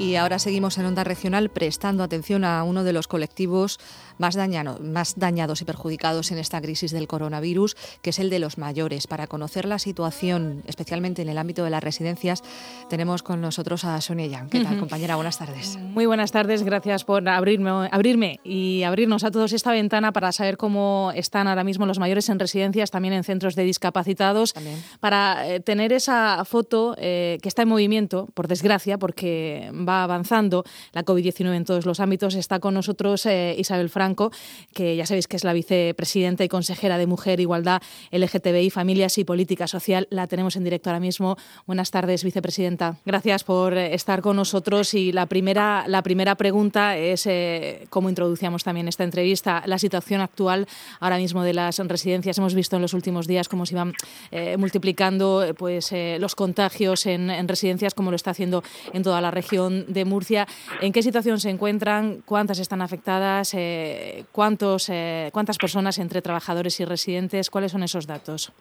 Y ahora seguimos en Onda Regional prestando atención a uno de los colectivos más, más dañados y perjudicados en esta crisis del coronavirus, que es el de los mayores. Para conocer la situación, especialmente en el ámbito de las residencias, tenemos con nosotros a Sonia Yang. ¿Qué tal, compañera? Buenas tardes. Muy buenas tardes. Gracias por abrirme, abrirme y abrirnos a todos esta ventana para saber cómo están ahora mismo los mayores en residencias, también en centros de discapacitados, para eh, tener esa foto eh, que está en movimiento, por desgracia, porque va avanzando la COVID-19 en todos los ámbitos. Está con nosotros eh, Isabel Franco, que ya sabéis que es la vicepresidenta y consejera de Mujer, Igualdad, LGTBI, Familias y Política Social. La tenemos en directo ahora mismo. Buenas tardes, vicepresidenta. Gracias por eh, estar con nosotros. Y la primera, la primera pregunta es, eh, cómo introducíamos también esta entrevista, la situación actual ahora mismo de las residencias. Hemos visto en los últimos días cómo se iban multiplicando pues, los contagios en, en residencias, como lo está haciendo en toda la región de Murcia. ¿En qué situación se encuentran? ¿Cuántas están afectadas? Eh, ¿cuántos, eh, ¿Cuántas personas entre trabajadores y residentes? ¿Cuáles son esos datos?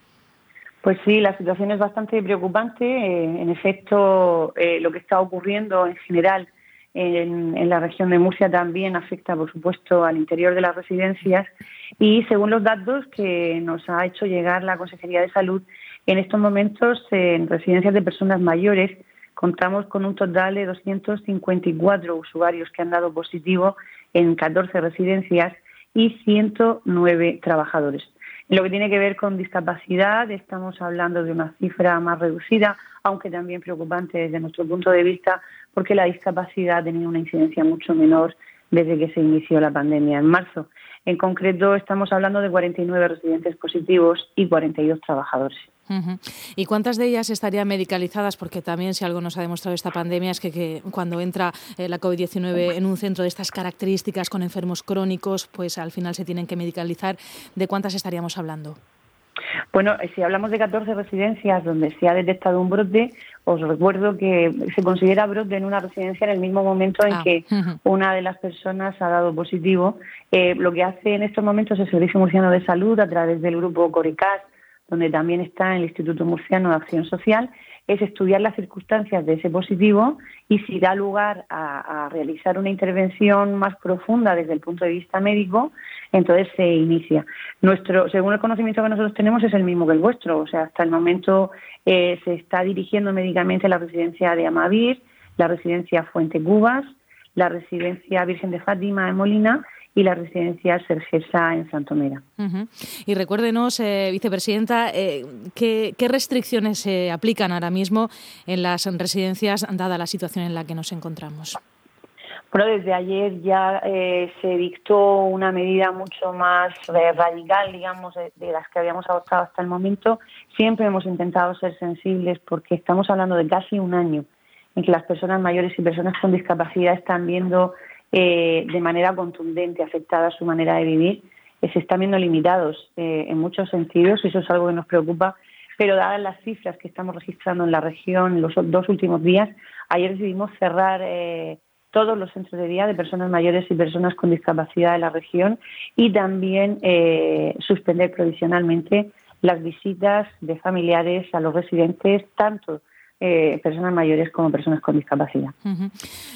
Pues sí, la situación es bastante preocupante. Eh, en efecto, lo que está ocurriendo en general en, en, la región de Murcia también afecta, por supuesto, al interior de las residencias. Y según los datos que nos ha hecho llegar la Consejería de Salud, en estos momentos en residencias de personas mayores contamos con un total de 254 usuarios que han dado positivo en 14 residencias y 109 trabajadores. En lo que tiene que ver con discapacidad, estamos hablando de una cifra más reducida, aunque también preocupante desde nuestro punto de vista, porque la discapacidad tenido una incidencia mucho menor desde que se inició la pandemia en marzo. En concreto, estamos hablando de 49 residentes positivos y 42 trabajadores. ¿Y cuántas de ellas estarían medicalizadas? Porque también si algo nos ha demostrado esta pandemia es que, cuando entra eh, la COVID-19 en un centro de estas características con enfermos crónicos, pues al final se tienen que medicalizar. ¿De cuántas estaríamos hablando? Bueno, si hablamos de 14 residencias donde se ha detectado un brote, os recuerdo que se considera brote en una residencia en el mismo momento en ah, que una de las personas ha dado positivo. Eh, lo que hace en estos momentos el Servicio Murciano de Salud, a través del grupo Coricas, donde también está el Instituto Murciano de Acción Social, es estudiar las circunstancias de ese positivo y si da lugar a, realizar una intervención más profunda desde el punto de vista médico, entonces se inicia. Nuestro, según el conocimiento que nosotros tenemos, es el mismo que el vuestro. O sea, hasta el momento eh, se está dirigiendo médicamente la residencia de Amavir, la residencia Fuente Cubas, la residencia Virgen de Fátima en Molina y la residencia Sergesa en Santomera. Y recuérdenos, eh, vicepresidenta, eh, ¿qué, restricciones se aplican ahora mismo en las residencias, dada la situación en la que nos encontramos? Bueno, desde ayer ya eh, se dictó una medida mucho más radical, digamos, de, las que habíamos adoptado hasta el momento. Siempre hemos intentado ser sensibles porque estamos hablando de casi un año en que las personas mayores y personas con discapacidad están viendo eh, de manera contundente afectada su manera de vivir, eh, se están viendo limitados eh, en muchos sentidos y eso es algo que nos preocupa. Pero dadas las cifras que estamos registrando en la región los dos últimos días, ayer decidimos cerrar todos los centros de día de personas mayores y personas con discapacidad de la región y también suspender provisionalmente las visitas de familiares a los residentes, tanto eh, personas mayores como personas con discapacidad.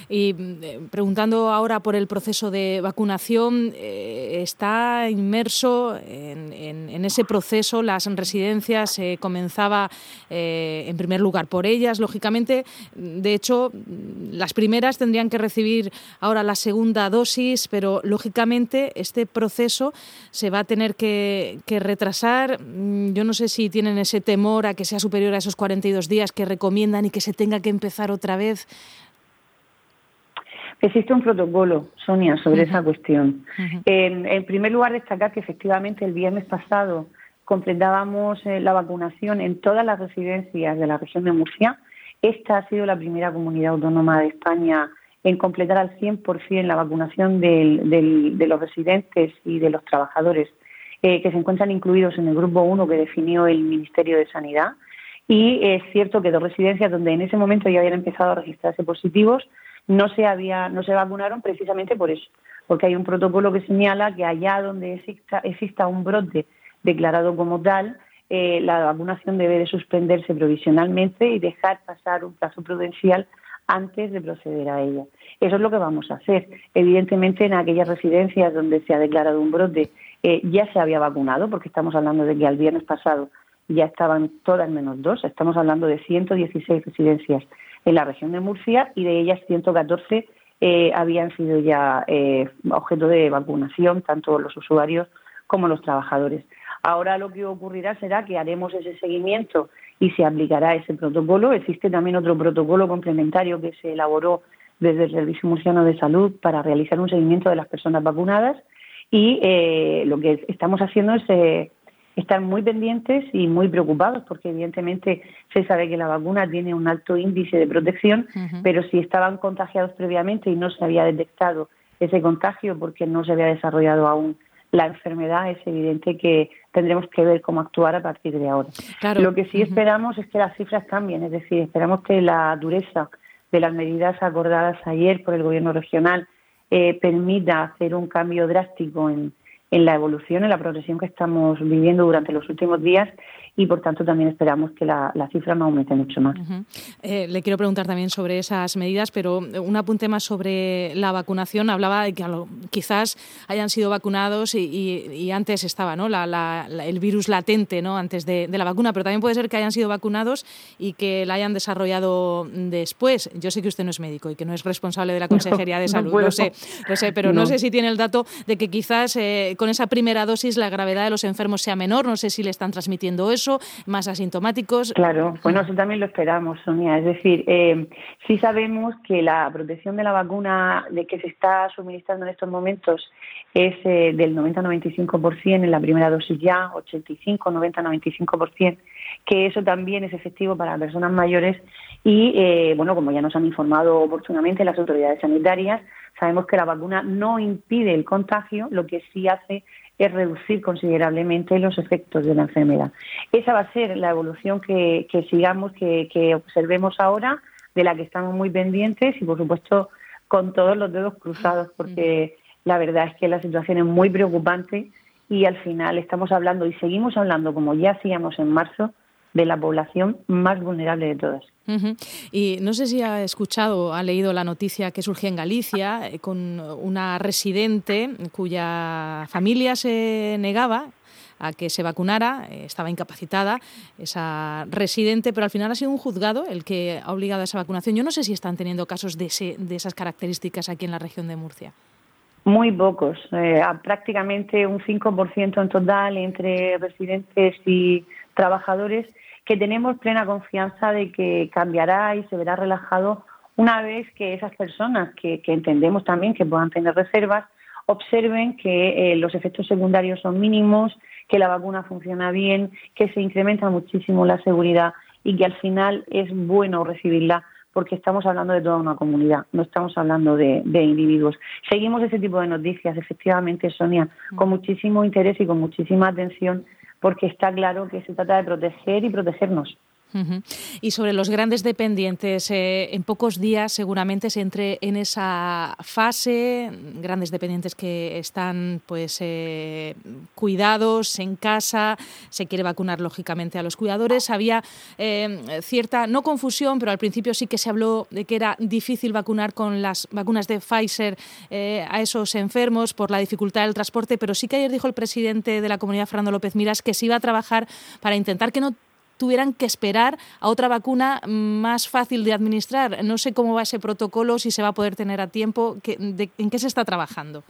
Y eh, preguntando ahora por el proceso de vacunación, eh, ¿está inmerso en, ese proceso? Las residencias se comenzaba en primer lugar por ellas, lógicamente. De hecho, las primeras tendrían que recibir ahora la segunda dosis, pero lógicamente este proceso se va a tener que, que retrasar. Mm, yo no sé si tienen ese temor a que sea superior a esos 42 días que recomiendan y que se tenga que empezar otra vez? Existe un protocolo, Sonia, sobre esa cuestión. en, primer lugar, destacar que efectivamente el viernes pasado completábamos eh, la vacunación en todas las residencias de la región de Murcia. Esta ha sido la primera comunidad autónoma de España en completar al 100% la vacunación de los residentes y de los trabajadores eh, que se encuentran incluidos en el grupo 1 que definió el Ministerio de Sanidad. Y es cierto que dos residencias donde en ese momento ya habían empezado a registrarse positivos no se había, no se vacunaron precisamente por eso, porque hay un protocolo que señala que allá donde exista, un brote declarado como tal, eh, la vacunación debe de suspenderse provisionalmente y dejar pasar un plazo prudencial antes de proceder a ella. Eso es lo que vamos a hacer. Evidentemente, en aquellas residencias donde se ha declarado un brote eh, ya se había vacunado, porque estamos hablando de que al viernes pasado ya estaban todas menos dos. Estamos hablando de 116 residencias en la región de Murcia y de ellas 114 eh, habían sido ya eh, objeto de vacunación, tanto los usuarios como los trabajadores. Ahora lo que ocurrirá será que haremos ese seguimiento y se aplicará ese protocolo. Existe también otro protocolo complementario que se elaboró desde el Servicio Murciano de Salud para realizar un seguimiento de las personas vacunadas y eh, lo que estamos haciendo es eh, estar muy pendientes y muy preocupados porque evidentemente se sabe que la vacuna tiene un alto índice de protección, pero si estaban contagiados previamente y no se había detectado ese contagio porque no se había desarrollado aún la enfermedad, es evidente que tendremos que ver cómo actuar a partir de ahora. Lo que sí esperamos es que las cifras cambien, es decir, esperamos que la dureza de las medidas acordadas ayer por el Gobierno regional eh, permita hacer un cambio drástico en, en la evolución, en la progresión que estamos viviendo durante los últimos días y por tanto también esperamos que la, cifra no aumente mucho más. Eh, le quiero preguntar también sobre esas medidas, pero un apunte más sobre la vacunación. Hablaba de que quizás hayan sido vacunados y, antes estaba ¿no? el virus latente ¿no? antes de, la vacuna, pero también puede ser que hayan sido vacunados y que la hayan desarrollado después. Yo sé que usted no es médico y que no es responsable de la Consejería de Salud, lo sé, lo sé, pero no. sé si tiene el dato de que quizás eh, con esa primera dosis la gravedad de los enfermos sea menor, no sé si le están transmitiendo eso más asintomáticos. Claro, bueno, eso también lo esperamos, Sonia. Es decir, eh, sí sabemos que la protección de la vacuna de que se está suministrando en estos momentos es eh, del 90-95% en la primera dosis ya, 85-90-95%, que eso también es efectivo para personas mayores y, eh, bueno, como ya nos han informado oportunamente las autoridades sanitarias, sabemos que la vacuna no impide el contagio, lo que sí hace es reducir considerablemente los efectos de la enfermedad. Esa va a ser la evolución que, sigamos, que, observemos ahora, de la que estamos muy pendientes y, por supuesto, con todos los dedos cruzados, porque la verdad es que la situación es muy preocupante y al final estamos hablando y seguimos hablando, como ya hacíamos en marzo, de la población más vulnerable de todas. Y no sé si ha escuchado o ha leído la noticia que surgió en Galicia eh, con una residente cuya familia se negaba a que se vacunara, eh, estaba incapacitada esa residente, pero al final ha sido un juzgado el que ha obligado a esa vacunación. Yo no sé si están teniendo casos de, de esas características aquí en la región de Murcia. Muy pocos, eh, prácticamente un 5% en total entre residentes y trabajadores que tenemos plena confianza de que cambiará y se verá relajado una vez que esas personas que, entendemos también que puedan tener reservas observen que eh, los efectos secundarios son mínimos, que la vacuna funciona bien, que se incrementa muchísimo la seguridad y que al final es bueno recibirla porque estamos hablando de toda una comunidad, no estamos hablando de, de, individuos. Seguimos ese tipo de noticias, efectivamente, Sonia, con muchísimo interés y con muchísima atención porque está claro que se trata de proteger y protegernos. Y sobre los grandes dependientes, eh, en pocos días seguramente se entre en esa fase, grandes dependientes que están pues eh, cuidados en casa, se quiere vacunar lógicamente a los cuidadores. Había eh, cierta, no confusión, pero al principio sí que se habló de que era difícil vacunar con las vacunas de Pfizer a esos enfermos por la dificultad del transporte, pero sí que ayer dijo el presidente de la comunidad, Fernando López Miras, que se iba a trabajar para intentar que no tuvieran que esperar a otra vacuna más fácil de administrar. No sé cómo va ese protocolo, si se va a poder tener a tiempo. ¿En qué se está trabajando?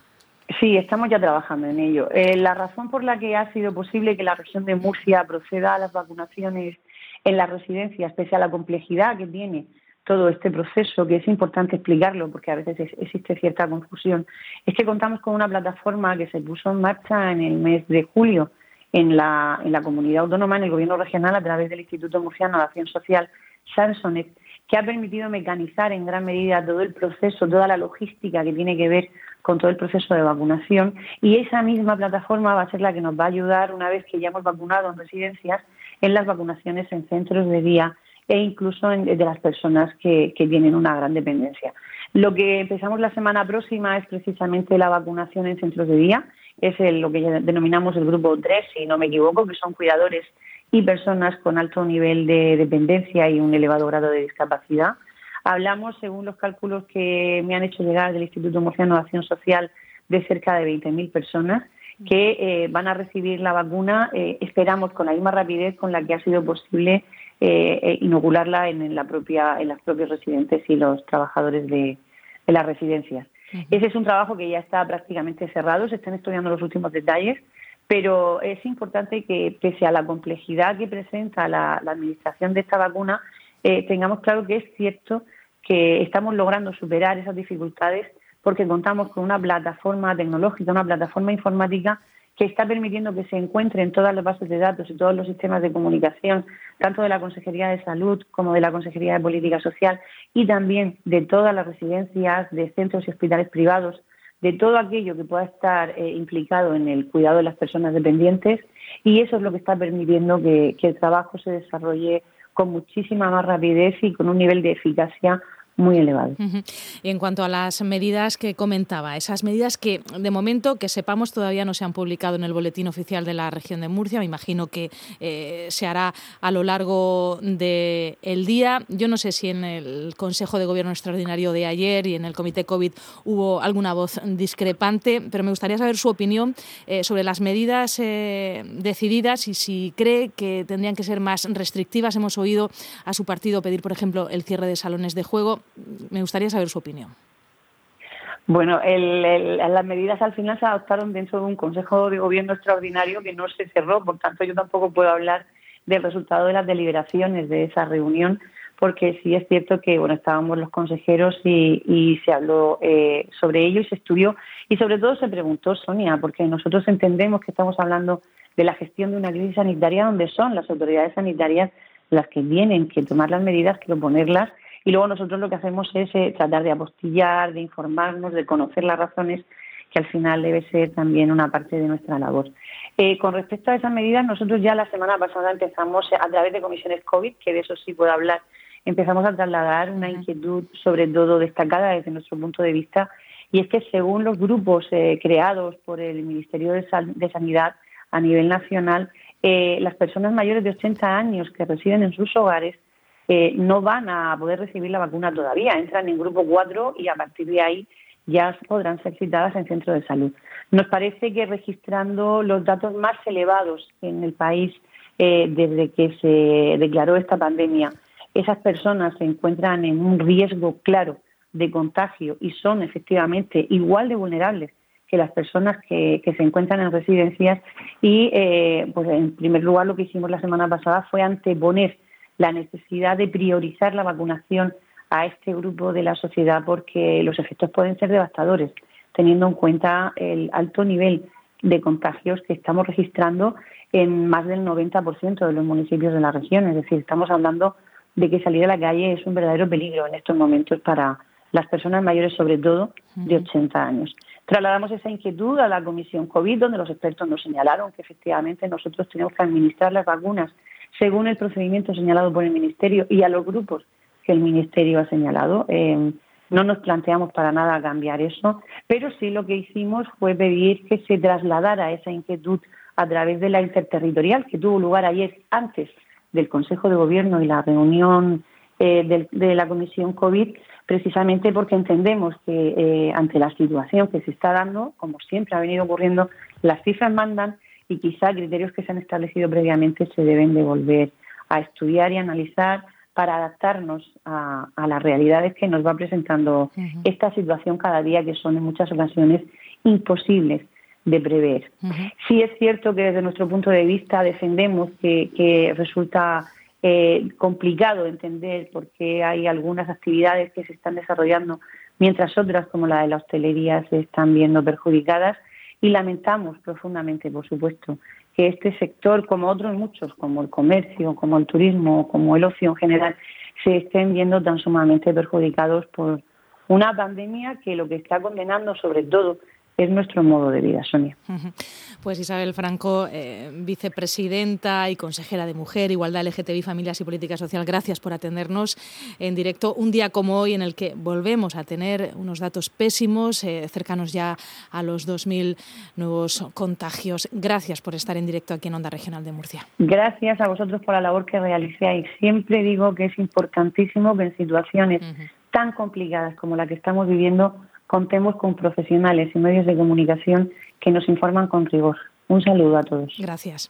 Sí, estamos ya trabajando en ello. Eh, la razón por la que ha sido posible que la región de Murcia proceda a las vacunaciones en la residencia, pese a la complejidad que tiene todo este proceso, que es importante explicarlo porque a veces existe cierta confusión, es que contamos con una plataforma que se puso en marcha en el mes de julio en la, en la comunidad autónoma, en el gobierno regional, a través del Instituto Murciano de Acción Social, Sansonet, que ha permitido mecanizar en gran medida todo el proceso, toda la logística que tiene que ver con todo el proceso de vacunación. Y esa misma plataforma va a ser la que nos va a ayudar, una vez que ya hemos vacunado en residencias, en las vacunaciones en centros de día e incluso en, de las personas que, que tienen una gran dependencia. Lo que empezamos la semana próxima es precisamente la vacunación en centros de día es lo que denominamos el grupo 3, si no me equivoco, que son cuidadores y personas con alto nivel de dependencia y un elevado grado de discapacidad. Hablamos, según los cálculos que me han hecho llegar del Instituto Murciano de Acción Social, de cerca de 20.000 personas que eh, van a recibir la vacuna, eh, esperamos, con la misma rapidez con la que ha sido posible eh, inocularla en, la propia, en las propios residentes y los trabajadores de, las residencias. Ese es un trabajo que ya está prácticamente cerrado, se están estudiando los últimos detalles, pero es importante que, pese a la complejidad que presenta la, administración de esta vacuna, tengamos claro que es cierto que estamos logrando superar esas dificultades porque contamos con una plataforma tecnológica, una plataforma informática que está permitiendo que se encuentren todas las bases de datos y todos los sistemas de comunicación, tanto de la Consejería de Salud como de la Consejería de Política Social y también de todas las residencias, de centros y hospitales privados, de todo aquello que pueda estar eh, implicado en el cuidado de las personas dependientes. Y eso es lo que está permitiendo que el trabajo se desarrolle con muchísima más rapidez y con un nivel de eficacia muy elevado. Y en cuanto a las medidas que comentaba, esas medidas que de momento que sepamos todavía no se han publicado en el boletín oficial de la región de Murcia, me imagino que eh, se hará a lo largo del día. Yo no sé si en el Consejo de Gobierno Extraordinario de ayer y en el Comité COVID hubo alguna voz discrepante, pero me gustaría saber su opinión eh, sobre las medidas eh, decididas y si cree que tendrían que ser más restrictivas. Hemos oído a su partido pedir, por ejemplo, el cierre de salones de juego me gustaría saber su opinión. Bueno, las medidas al final se adoptaron dentro de un Consejo de Gobierno extraordinario que no se cerró, por tanto yo tampoco puedo hablar del resultado de las deliberaciones de esa reunión, porque sí es cierto que bueno estábamos los consejeros y, se habló eh, sobre ello y se estudió y sobre todo se preguntó Sonia, porque nosotros entendemos que estamos hablando de la gestión de una crisis sanitaria donde son las autoridades sanitarias las que tienen que tomar las medidas, que proponerlas y luego nosotros lo que hacemos es eh, tratar de apostillar, de informarnos, de conocer las razones, que al final debe ser también una parte de nuestra labor. Eh, con respecto a esas medidas, nosotros ya la semana pasada empezamos a través de comisiones COVID, que de eso sí puedo hablar, empezamos a trasladar una inquietud sobre todo destacada desde nuestro punto de vista, y es que según los grupos eh, creados por el Ministerio de, Sanidad a nivel nacional, las personas mayores de 80 años que residen en sus hogares eh, no van a poder recibir la vacuna todavía. Entran en grupo 4 y a partir de ahí ya podrán ser citadas en centro de salud. Nos parece que registrando los datos más elevados en el país eh, desde que se declaró esta pandemia, esas personas se encuentran en un riesgo claro de contagio y son efectivamente igual de vulnerables que las personas que, se encuentran en residencias y, eh, pues en primer lugar, lo que hicimos la semana pasada fue anteponer la necesidad de priorizar la vacunación a este grupo de la sociedad porque los efectos pueden ser devastadores, teniendo en cuenta el alto nivel de contagios que estamos registrando en más del 90% de los municipios de la región. Es decir, estamos hablando de que salir a la calle es un verdadero peligro en estos momentos para las personas mayores, sobre todo de 80 años. Trasladamos esa inquietud a la Comisión COVID, donde los expertos nos señalaron que efectivamente nosotros tenemos que administrar las vacunas según el procedimiento señalado por el Ministerio y a los grupos que el Ministerio ha señalado. Eh, no nos planteamos para nada cambiar eso, pero sí lo que hicimos fue pedir que se trasladara esa inquietud a través de la interterritorial que tuvo lugar ayer antes del Consejo de Gobierno y la reunión eh, de, la Comisión COVID, precisamente porque entendemos que eh, ante la situación que se está dando, como siempre ha venido ocurriendo, las cifras mandan y quizá criterios que se han establecido previamente se deben de volver a estudiar y analizar para adaptarnos a, las realidades que nos va presentando esta situación cada día, que son en muchas ocasiones imposibles de prever. Sí es cierto que desde nuestro punto de vista defendemos que, resulta eh, complicado entender por qué hay algunas actividades que se están desarrollando mientras otras, como la de la hostelería, se están viendo perjudicadas y lamentamos profundamente, por supuesto, que este sector, como otros muchos, como el comercio, como el turismo, como el ocio en general, se estén viendo tan sumamente perjudicados por una pandemia que lo que está condenando sobre todo es nuestro modo de vida, Sonia. Pues Isabel Franco, eh, vicepresidenta y consejera de Mujer, Igualdad LGTBI, Familias y Política Social, gracias por atendernos en directo un día como hoy en el que volvemos a tener unos datos pésimos, eh, cercanos ya a los 2.000 nuevos contagios. Gracias por estar en directo aquí en Onda Regional de Murcia. Gracias a vosotros por la labor que realizáis. Siempre digo que es importantísimo que en situaciones tan complicadas como la que estamos viviendo contemos con profesionales y medios de comunicación que nos informan con rigor. Un saludo a todos. Gracias.